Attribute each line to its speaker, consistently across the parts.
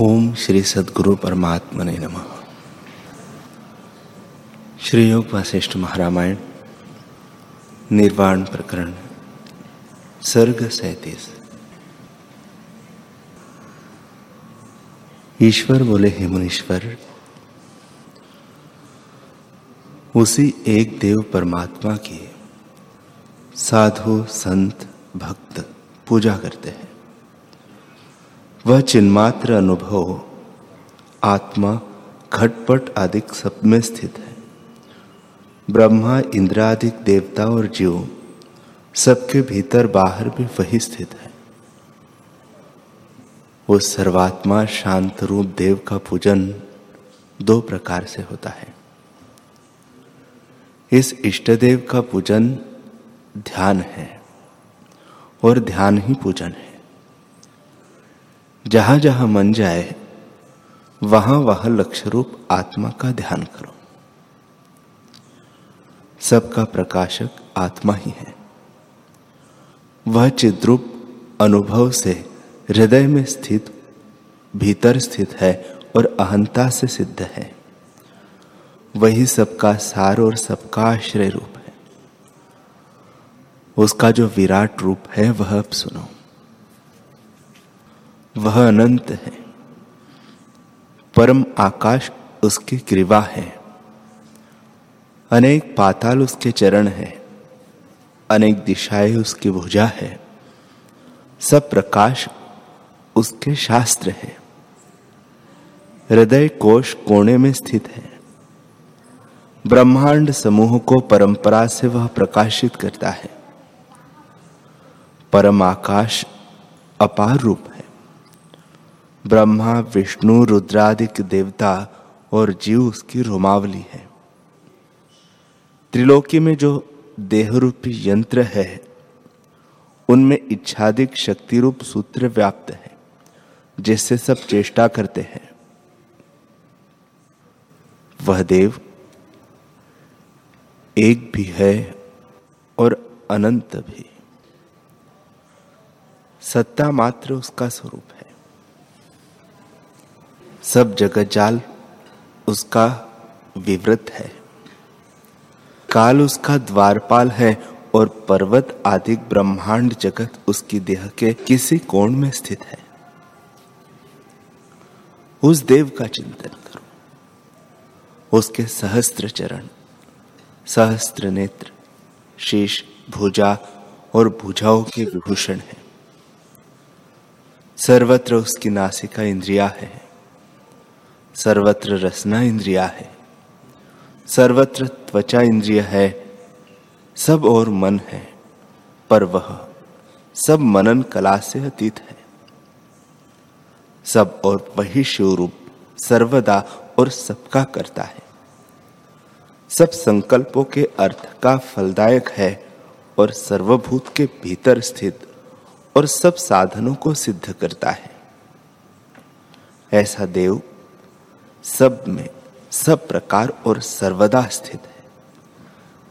Speaker 1: ओम श्री सदगुरु परमात्मा ने नम। श्री योग वशिष्ठ महारामायण, निर्वाण प्रकरण, सर्ग सैतीस। ईश्वर बोले, हे मुनीश्वर, उसी एक देव परमात्मा की साधु, संत, भक्त पूजा करते हैं। वह चिन्मात्र अनुभव, आत्मा घटपट आदि सब में स्थित है। ब्रह्मा इंद्रादिक देवता और जीव सबके भीतर बाहर भी वही स्थित है। वो सर्वात्मा शांत रूप देव का पूजन दो प्रकार से होता है। इस इष्ट देव का पूजन ध्यान है और ध्यान ही पूजन है। जहाँ जहाँ मन जाए, वहाँ वहाँ लक्ष्य रूप आत्मा का ध्यान करो। सबका प्रकाशक आत्मा ही है। वह चिद्रूप अनुभव से हृदय में स्थित, भीतर स्थित है और अहंता से सिद्ध है। वही सबका सार और सबका आश्रय रूप है। उसका जो विराट रूप है, वह अब सुनो। वह अनंत है। परम आकाश उसकी कृपा है। अनेक पाताल उसके चरण है। अनेक दिशाएँ उसकी भुजा है। सब प्रकाश उसके शास्त्र है। हृदय कोश कोने में स्थित है। ब्रह्मांड समूह को परंपरा से वह प्रकाशित करता है। परम आकाश अपार रूप ब्रह्मा, विष्णु, रुद्रादिक देवता और जीव उसकी रोमावली है। त्रिलोकी में जो देहरूपी यंत्र है, उनमें इच्छादिक शक्ति रूप सूत्र व्याप्त है, जिससे सब चेष्टा करते हैं। वह देव एक भी है और अनंत भी। सत्ता मात्र उसका स्वरूप है। सब जगत जाल उसका विवृत है। काल उसका द्वारपाल है और पर्वत आदि ब्रह्मांड जगत उसकी देह के किसी कोण में स्थित है। उस देव का चिंतन करो। उसके सहस्त्र चरण, सहस्त्र नेत्र शेष भुजा और भुजाओं के विभूषण है। सर्वत्र उसकी नासिका इंद्रिया है। सर्वत्र रसना इंद्रिया है। सर्वत्र त्वचा इंद्रिय है, सब और मन है, पर वह सब मनन कला से अतीत है। सब और वही शिवरूप सर्वदा और सबका करता है। सब संकल्पों के अर्थ का फलदायक है और सर्वभूत के भीतर स्थित और सब साधनों को सिद्ध करता है। ऐसा देव सब में सब प्रकार और सर्वदा स्थित है।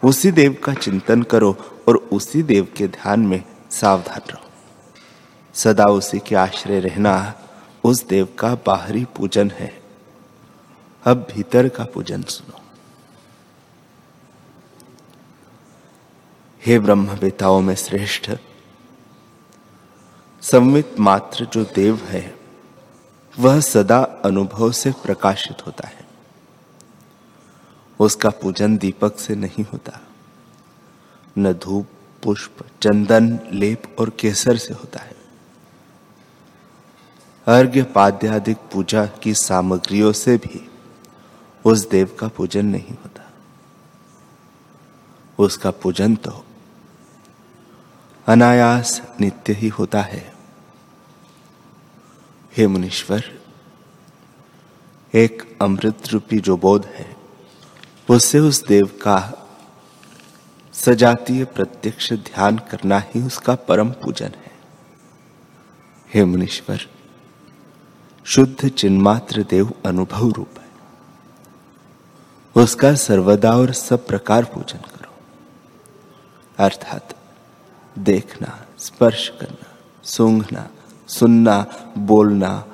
Speaker 1: उसी देव का चिंतन करो और उसी देव के ध्यान में सावधान रहो। सदा उसी के आश्रय रहना उस देव का बाहरी पूजन है। अब भीतर का पूजन सुनो। हे ब्रह्म बेताओं में श्रेष्ठ, संवित मात्र जो देव है वह सदा अनुभव से प्रकाशित होता है। उसका पूजन दीपक से नहीं होता। न धूप, पुष्प, चंदन, लेप और केसर से होता है। अर्घ्य पाद्यादिक पूजा की सामग्रियों से भी उस देव का पूजन नहीं होता। उसका पूजन तो अनायास नित्य ही होता है। हे मुनीश्वर, एक अमृत रूपी जो बोध है उससे उस देव का सजातीय प्रत्यक्ष ध्यान करना ही उसका परम पूजन है। हे मुनीश्वर, शुद्ध चिन्मात्र देव अनुभव रूप है। उसका सर्वदा और सब प्रकार पूजन करो। अर्थात देखना, स्पर्श करना, सूंघना सुनना, बोलना,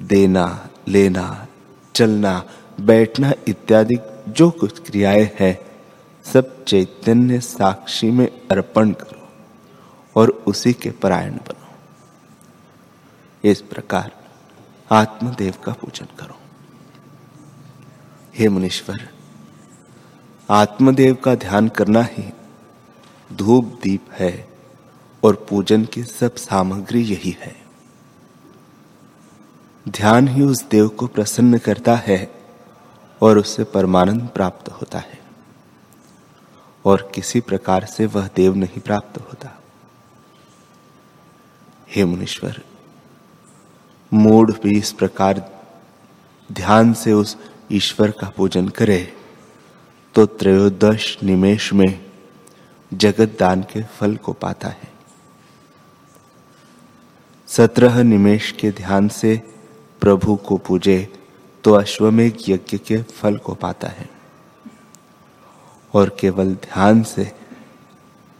Speaker 1: देना, लेना, चलना, बैठना इत्यादि जो कुछ क्रियाएँ हैं, सब चैतन्य साक्षी में अर्पण करो और उसी के परायण बनो। इस प्रकार आत्मदेव का पूजन करो। हे मुनीश्वर, आत्मदेव का ध्यान करना ही धूप दीप है। और पूजन की सब सामग्री यही है। ध्यान ही उस देव को प्रसन्न करता है और उससे परमानंद प्राप्त होता है। और किसी प्रकार से वह देव नहीं प्राप्त होता। हे मुनीश्वर मूड भी इस प्रकार ध्यान से उस ईश्वर का पूजन करे तो त्रयोदश निमेश में जगत दान के फल को पाता है। सत्रह निमेश के ध्यान से प्रभु को पूजे तो अश्वमेघ यज्ञ के फल को पाता है। और केवल ध्यान से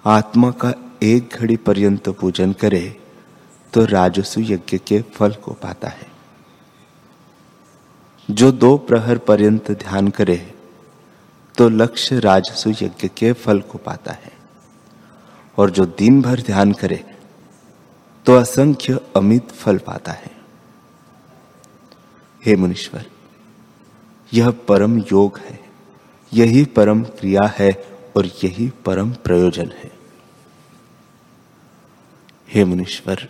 Speaker 1: आत्मा का एक घड़ी पर्यंत पूजन करे तो राजस्व यज्ञ के फल को पाता है। जो दो प्रहर पर्यंत ध्यान करे तो लक्ष्य राजस्व यज्ञ के फल को पाता है। और जो दिन भर ध्यान करे तो असंख्य अमित फल पाता है। हे मुनीश्वर, यह परम योग है, यही परम क्रिया है और यही परम प्रयोजन है। हे मुनीश्वर,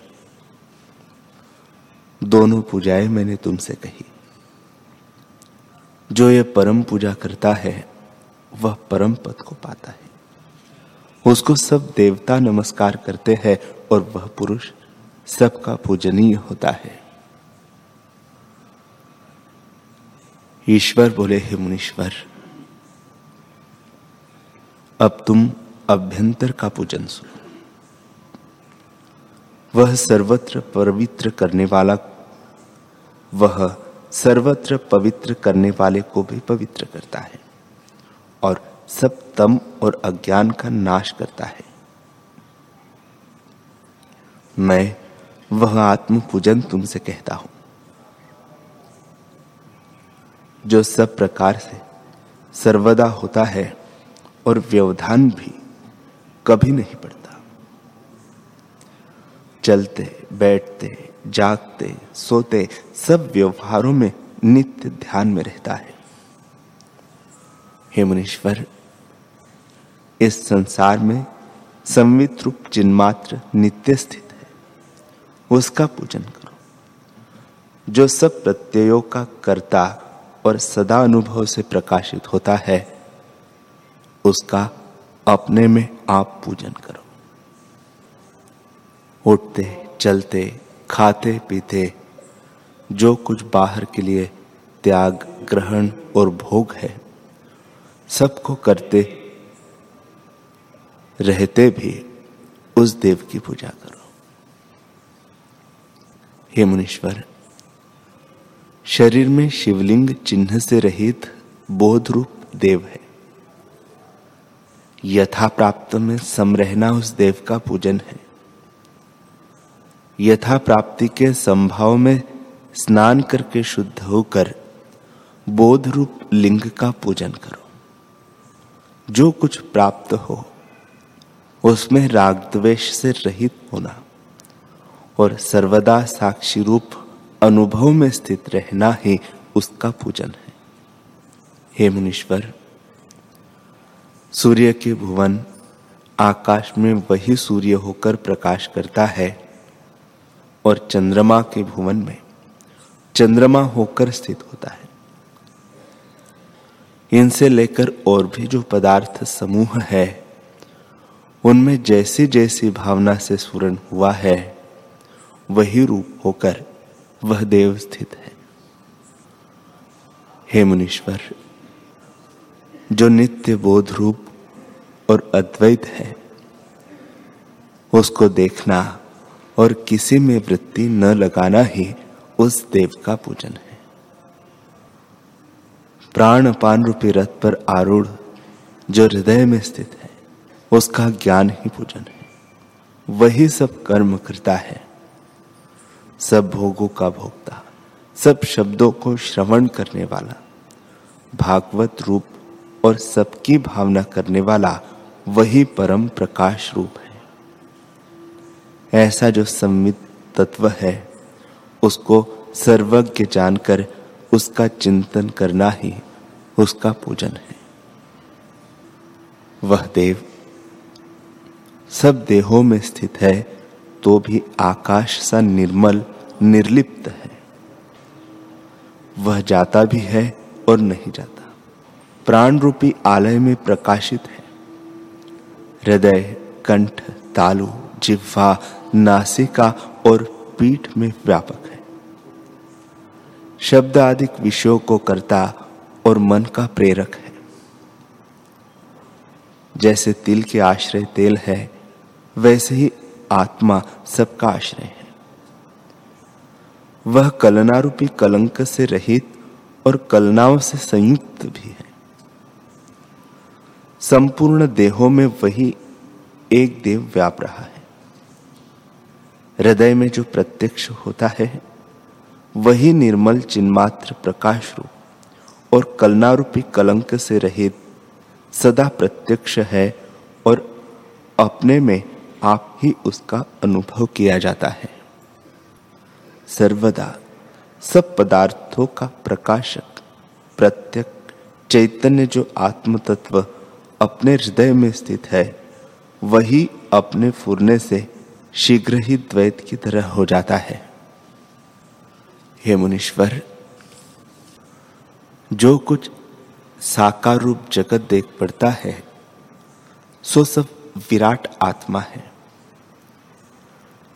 Speaker 1: दोनों पूजाएँ मैंने तुमसे कही। जो ये परम पूजा करता है, वह परम पद को पाता है। उसको सब देवता नमस्कार करते हैं और वह पुरुष सबका पूजनीय होता है। ईश्वर बोले, हे मुनीश्वर, अब तुम अभ्यंतर का पूजन सुनो। वह सर्वत्र पवित्र करने वाला, वह सर्वत्र पवित्र करने वाले को भी पवित्र करता है और सब तम और अज्ञान का नाश करता है। मैं वह आत्म पूजन तुमसे कहता हूँ। जो सब प्रकार से सर्वदा होता है और व्यवधान भी कभी नहीं पड़ता। चलते, बैठते, जागते, सोते सब व्यवहारों में नित्य ध्यान में रहता है। हे मुनीश्वर, इस संसार में संवित रूप जिनमात्र नित्य स्थित उसका पूजन करो। जो सब प्रत्ययों का कर्ता और सदा अनुभव से प्रकाशित होता है, उसका अपने में आप पूजन करो। उठते, चलते, खाते, पीते, जो कुछ बाहर के लिए त्याग, ग्रहण और भोग है, सबको करते, रहते भी उस देव की पूजा करो। हे मुनीश्वर, शरीर में शिवलिंग चिन्ह से रहित बोध रूप देव है। यथा प्राप्त में सम रहना उस देव का पूजन है। यथा प्राप्ति के संभाव में स्नान करके शुद्ध होकर बोध रूप लिंग का पूजन करो। जो कुछ प्राप्त हो, उसमें राग द्वेष से रहित होना। और सर्वदा साक्षी रूप अनुभव में स्थित रहना ही उसका पूजन है। हे मुनीश्वर, सूर्य के भुवन आकाश में वही सूर्य होकर प्रकाश करता है और चंद्रमा के भुवन में चंद्रमा होकर स्थित होता है। इनसे लेकर और भी जो पदार्थ समूह है, उनमें जैसी जैसी भावना से स्फुरन हुआ है वही रूप होकर वह देव स्थित है। हे मुनीश्वर, जो नित्य बोध रूप और अद्वैत है, उसको देखना और किसी में वृत्ति न लगाना ही उस देव का पूजन है। प्राण पान रूपी रथ पर आरूढ़ जो हृदय में स्थित है, उसका ज्ञान ही पूजन है। वही सब कर्म करता है। सब भोगों का भोगता सब शब्दों को श्रवण करने वाला, भागवत रूप और सबकी भावना करने वाला वही परम प्रकाश रूप है। ऐसा जो संवित तत्व है, उसको सर्वज्ञ जानकर उसका चिंतन करना ही उसका पूजन है। वह देव सब देहों में स्थित है तो भी आकाश सा निर्मल, निर्लिप्त है। वह जाता भी है और नहीं जाता। प्राण रूपी आलय में प्रकाशित है। हृदय, कंठ, तालु, जिह्वा, नासिका और पीठ में व्यापक है। शब्द आदि विषयों को करता और मन का प्रेरक है। जैसे तिल के आश्रय तेल है, वैसे ही आत्मा सबका आश्रय है। वह कलनारूपी कलंक से रहित और कलनाओं से संयुक्त भी है। संपूर्ण देहों में वही एक देव व्याप रहा है। हृदय में जो प्रत्यक्ष होता है, वही निर्मल चिन्मात्र प्रकाश रूप और कलनारूपी कलंक से रहित सदा प्रत्यक्ष है और अपने में आप ही उसका अनुभव किया जाता है। सर्वदा सब पदार्थों का प्रकाशक प्रत्यक चैतन्य जो आत्म तत्व अपने हृदय में स्थित है, वही अपने फुरने से शीघ्र ही द्वैत की तरह हो जाता है। हे मुनीश्वर, जो कुछ साकार रूप जगत देख पड़ता है, सो सब विराट आत्मा है।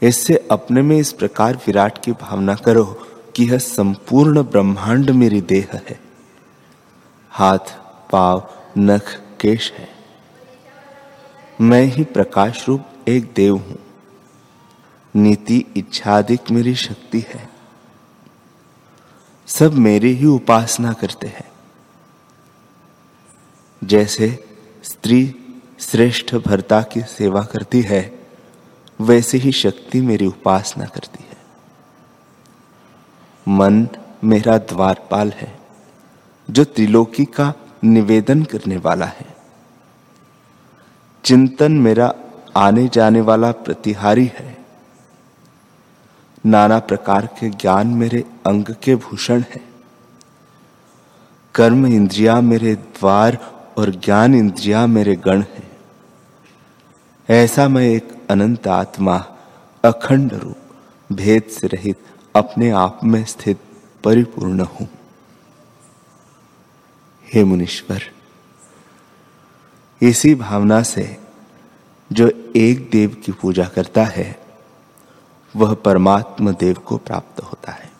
Speaker 1: इससे अपने में इस प्रकार विराट की भावना करो कि यह संपूर्ण ब्रह्मांड मेरी देह है। हाथ, पाव, नख, केश है। मैं ही प्रकाश रूप एक देव हूँ। नीति इच्छादिक मेरी शक्ति है। सब मेरी ही उपासना करते हैं। जैसे स्त्री श्रेष्ठ भरता की सेवा करती है, वैसे ही शक्ति मेरी उपासना करती है। मन मेरा द्वारपाल है, जो त्रिलोकी का निवेदन करने वाला है। चिंतन मेरा आने जाने वाला प्रतिहारी है। नाना प्रकार के ज्ञान मेरे अंग के भूषण है। कर्म इंद्रिया मेरे द्वार और ज्ञान इंद्रिया मेरे गण है। ऐसा मैं एक अनंत आत्मा, अखंड रूप, भेद से रहित, अपने आप में स्थित, परिपूर्ण हूँ। हे मुनीश्वर, इसी भावना से जो एक देव की पूजा करता है, वह परमात्मा देव को प्राप्त होता है।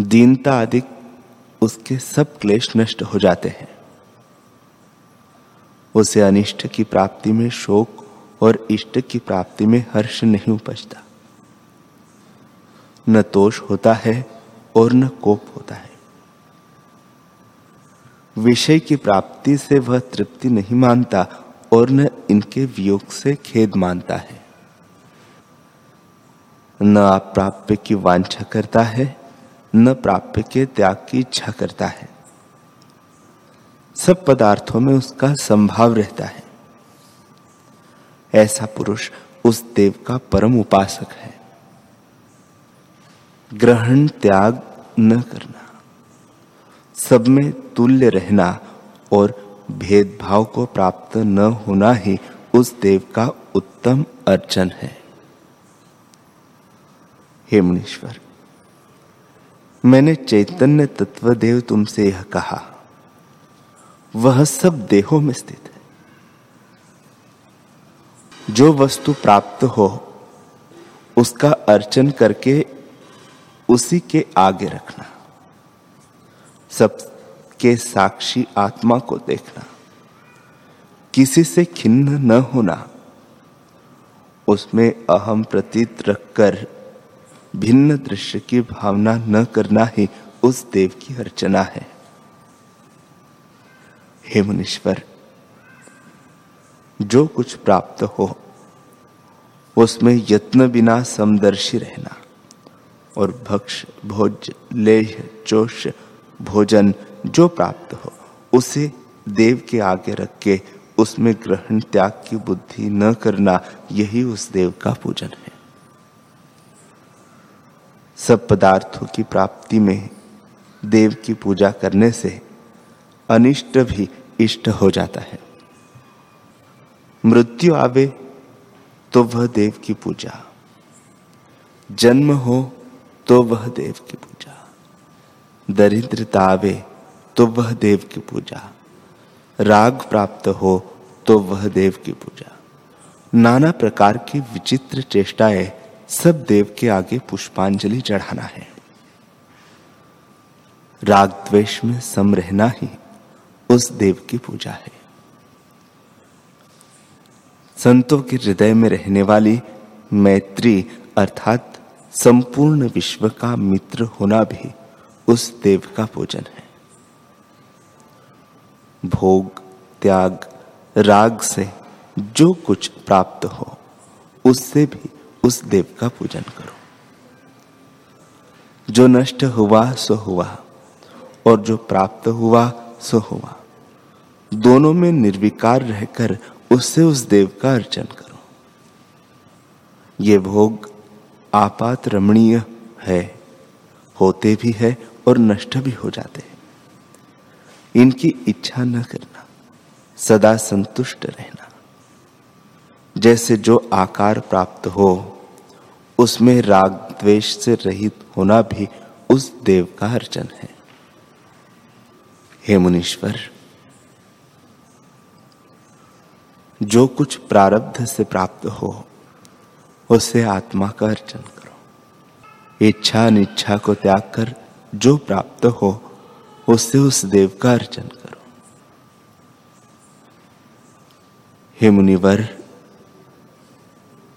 Speaker 1: दीनता अधिक उसके सब क्लेश नष्ट हो जाते हैं। उसे अनिष्ट की प्राप्ति में शोक और इष्ट की प्राप्ति में हर्ष नहीं उपजता। न तोष होता है और न कोप होता है। विषय की प्राप्ति से वह तृप्ति नहीं मानता और न इनके वियोग से खेद मानता है। न अप्राप्य की वांछा करता है, न प्राप्य के त्याग की इच्छा करता है। सब पदार्थों में उसका संभाव रहता है। ऐसा पुरुष उस देव का परम उपासक है। ग्रहण त्याग न करना, सब में तुल्य रहना और भेदभाव को प्राप्त न होना ही उस देव का उत्तम अर्चन है। हे मुनीश्वर, मैंने चैतन्य तत्वदेव तुमसे यह कहा। वह सब देहों में स्थित है। जो वस्तु प्राप्त हो, उसका अर्चन करके उसी के आगे रखना। सबके साक्षी आत्मा को देखना। किसी से खिन्न न होना, उसमें अहम प्रतीत रखकर भिन्न दृश्य की भावना न करना ही उस देव की अर्चना है। हे मुनीश्वर, जो कुछ प्राप्त हो, उसमें यत्न बिना समदर्शी रहना और भक्ष, भोज, लेह, चोष, भोजन जो प्राप्त हो, उसे देव के आगे रख के उसमें ग्रहण त्याग की बुद्धि न करना, यही उस देव का पूजन है। सब पदार्थों की प्राप्ति में देव की पूजा करने से अनिष्ट भी इष्ट हो जाता है। मृत्यु आवे तो वह देव की पूजा। जन्म हो तो वह देव की पूजा। दरिद्रता आवे तो वह देव की पूजा। राग प्राप्त हो तो वह देव की पूजा। नाना प्रकार की विचित्र चेष्टाएँ सब देव के आगे पुष्पांजलि चढ़ाना है। राग द्वेष में सम रहना ही उस देव की पूजा है। संतों के हृदय में रहने वाली मैत्री अर्थात संपूर्ण विश्व का मित्र होना भी उस देव का पूजन है। भोग, त्याग, राग से जो कुछ प्राप्त हो, उससे भी उस देव का पूजन करो। जो नष्ट हुआ, सो हुआ, और जो प्राप्त हुआ, सो हुआ। दोनों में निर्विकार रहकर उससे उस देव का अर्चन करो। ये भोग आपात रमणीय है, होते भी है और नष्ट भी हो जाते हैं। इनकी इच्छा न करना, सदा संतुष्ट रहना। जैसे जो आकार प्राप्त हो, उसमें राग द्वेष से रहित होना भी उस देव का अर्चन है। हे मुनीश्वर जो कुछ प्रारब्ध से प्राप्त हो, उसे आत्मा का अर्चन करो। इच्छा अनिच्छा को त्याग कर जो प्राप्त हो उससे उस देव का अर्चन करो। हे मुनिवर,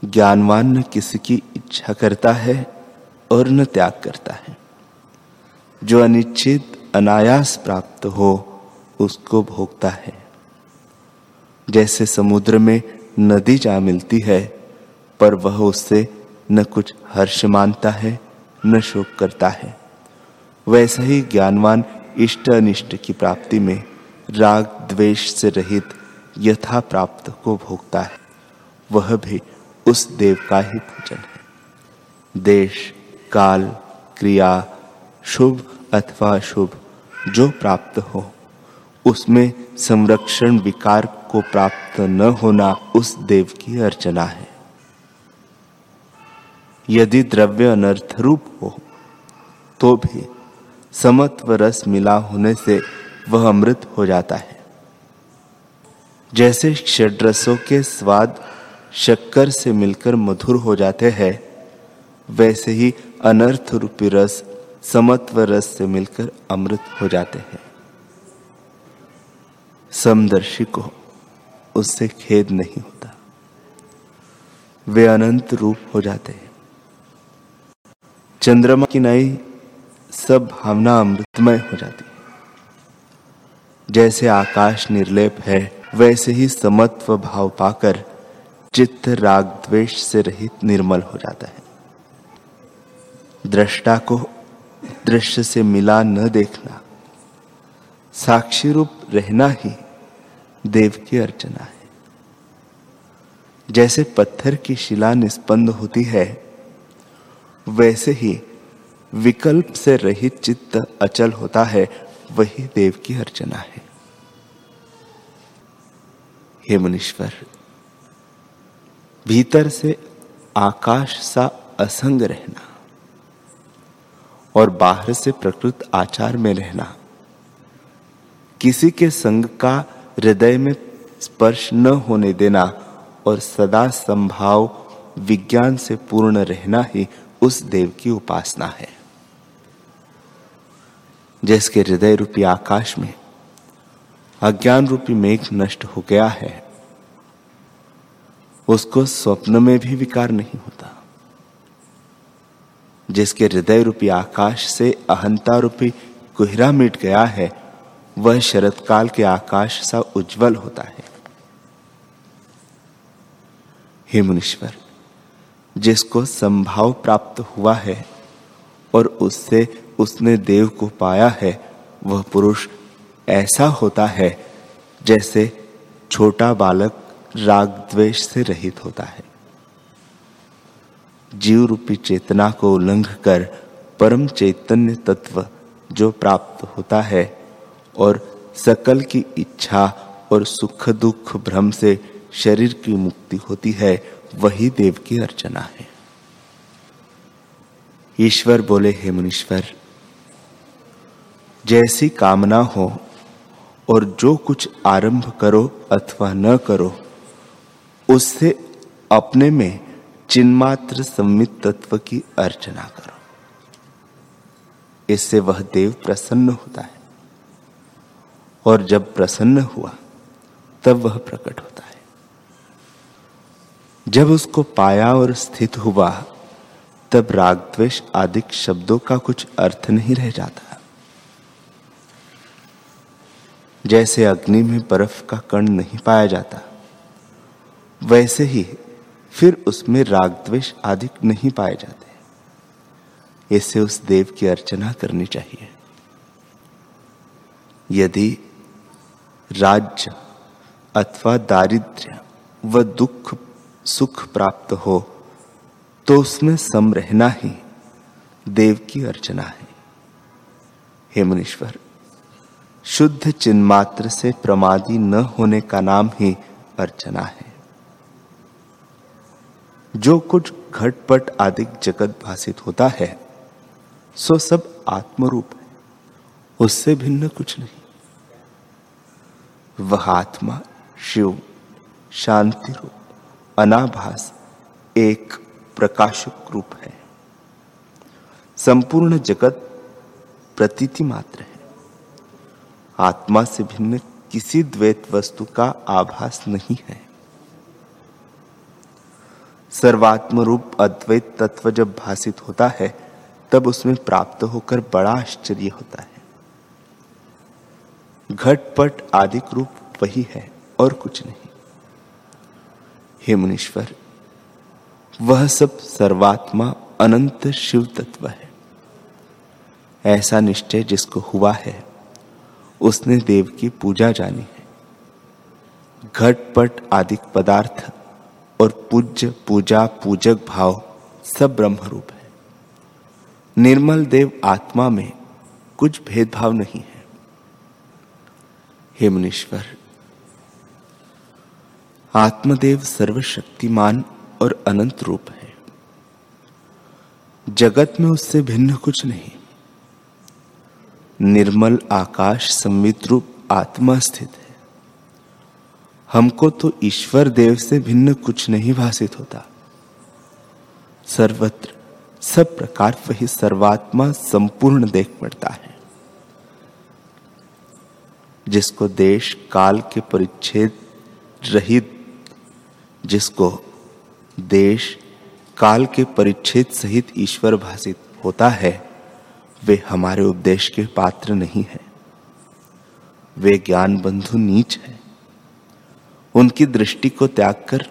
Speaker 1: ज्ञानवान न किसी की इच्छा करता है और न त्याग करता है। जो अनिश्चित, अनायास प्राप्त हो, उसको भोगता है। जैसे समुद्र में नदी जा मिलती है, पर वह उससे न कुछ हर्ष मानता है, न शोक करता है। वैसा ही ज्ञानवान इष्ट अनिष्ट की प्राप्ति में राग द्वेष से रहित यथा प्राप्त को भोगता है। वह भी उस देव का ही पूजन है। देश, काल, क्रिया, शुभ अथवा शुभ जो प्राप्त हो। उसमें संरक्षण विकार को प्राप्त न होना उस देव की अर्चना है। यदि द्रव्य अनर्थ रूप हो तो भी समत्व रस मिला होने से वह अमृत हो जाता है। जैसे षड्रसों के स्वाद शक्कर से मिलकर मधुर हो जाते हैं, वैसे ही अनर्थ रूपी रस समत्व रस से मिलकर अमृत हो जाते हैं। समदर्शी को उससे खेद नहीं होता। वे अनंत रूप हो जाते हैं। चंद्रमा की नई सब भावना अमृतमय हो जाती है। जैसे आकाश निर्लेप है, वैसे ही समत्व भाव पाकर चित्त राग द्वेष से रहित निर्मल हो जाता है। दृष्टा को दृश्य से मिला न देखना साक्षी रूप रहना ही देव की अर्चना है। जैसे पत्थर की शिला निष्पन्द होती है, वैसे ही विकल्प से रहित चित्त अचल होता है, वही देव की अर्चना है। हे मुनीश्वर, भीतर से आकाश सा असंग रहना और बाहर से प्रकृत आचार में रहना किसी के संग का हृदय में स्पर्श न होने देना और सदा संभाव विज्ञान से पूर्ण रहना ही उस देव की उपासना है। जिसके हृदय रूपी आकाश में अज्ञान रूपी मेघ नष्ट हो गया है, उसको स्वप्न में भी विकार नहीं होता। जिसके हृदय रूपी आकाश से अहंता रूपी कुहरा मिट गया है वह शरत काल के आकाश सा उज्जवल होता है। हे मुनीश्वर, जिसको संभाव प्राप्त हुआ है और उससे उसने देव को पाया है, वह पुरुष ऐसा होता है जैसे छोटा बालक राग द्वेष से रहित होता है। जीव रूपी चेतना को उल्लंघ कर परम चैतन्य तत्व जो प्राप्त होता है और सकल की इच्छा और सुख दुख भ्रम से शरीर की मुक्ति होती है, वही देव की अर्चना है। ईश्वर बोले, हे मुनीश्वर, जैसी कामना हो और जो कुछ आरंभ करो अथवा न करो, उससे अपने में चिन्मात्र संमित तत्व की अर्चना करो। इससे वह देव प्रसन्न होता है। और जब प्रसन्न हुआ, तब वह प्रकट होता है। जब उसको पाया और स्थित हुआ, तब राग द्वेष आदि शब्दों का कुछ अर्थ नहीं रह जाता। जैसे अग्नि में बर्फ़ का कण नहीं पाया जाता, वैसे ही फिर उसमें राग द्वेष आदि नहीं पाए जाते। इससे उस देव की अर्चना करनी चाहिए। यदि राज्य अथवा दारिद्र्य व दुख, सुख प्राप्त हो तो उसमें सम रहना ही देव की अर्चना है। हे मुनीश्वर, शुद्ध चिन्मात्र से प्रमादी न होने का नाम ही अर्चना है। जो कुछ घटपट आदि जगत भाषित होता है, सो सब आत्मरूप है, उससे भिन्न कुछ नहीं। वह आत्मा शिव, शांति रूप, अनाभास, एक प्रकाशक रूप है। संपूर्ण जगत प्रतीति मात्र है। आत्मा से भिन्न किसी द्वैत वस्तु का आभास नहीं है। सर्वात्म रूप अद्वैत तत्व जब भाषित होता है, तब उसमें प्राप्त होकर बड़ा आश्चर्य होता है। घटपट आदिक रूप वही है, और कुछ नहीं। हे मुनीश्वर, वह सब सर्वात्मा अनंत शिव तत्व है। ऐसा निश्चय जिसको हुआ है, उसने देव की पूजा जानी है। घटपट आदि पदार्थ और पूज्य, पूजा, पूजक भाव सब ब्रह्म रूप है। निर्मल देव आत्मा में कुछ भेदभाव नहीं है। हे मुनीश्वर आत्मदेव सर्वशक्तिमान और अनंत रूप है। जगत में उससे भिन्न कुछ नहीं। निर्मल आकाश संवित रूप आत्मा स्थित है। हमको तो ईश्वर देव से भिन्न कुछ नहीं भाषित होता। सर्वत्र सब प्रकार वही सर्वात्मा संपूर्ण देख पड़ता है। जिसको देश काल के परिच्छेद रहित, जिसको देश काल के परिच्छेद सहित ईश्वर भाषित होता है, वे हमारे उपदेश के पात्र नहीं है। वे ज्ञान बंधु नीच है। उनकी दृष्टि को त्याग कर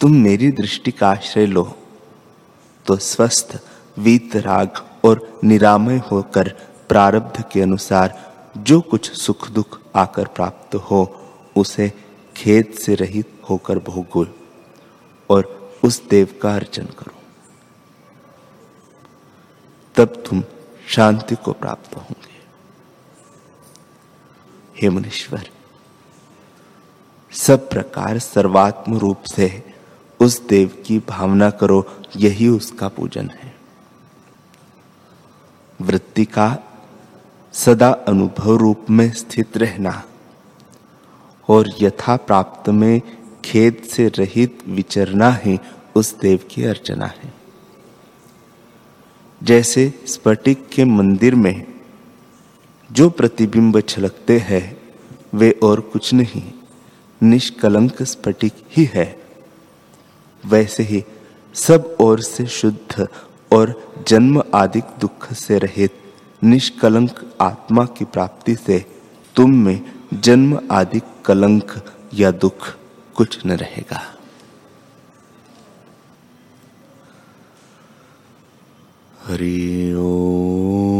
Speaker 1: तुम मेरी दृष्टि का आश्रय लो तो स्वस्थ, वीत, राग और निरामय होकर प्रारब्ध के अनुसार जो कुछ सुख दुख आकर प्राप्त हो, उसे खेद से रहित होकर भोगो और उस देव का अर्चन करो। तब तुम शांति को प्राप्त होंगे। हे मुनीश्वर, सब प्रकार सर्वात्म रूप से उस देव की भावना करो, यही उसका पूजन है। वृत्ति का सदा अनुभव रूप में स्थित रहना और यथा प्राप्त में खेद से रहित विचरना ही उस देव की अर्चना है। जैसे स्फटिक के मंदिर में जो प्रतिबिंब छलकते हैं, वे और कुछ नहीं, निष्कलंक स्फटिक ही है। वैसे ही सब ओर से शुद्ध और जन्म आदि दुख से रहित निष्कलंक आत्मा की प्राप्ति से तुम में जन्म आदि कलंक या दुख कुछ न रहेगा। हरि ओ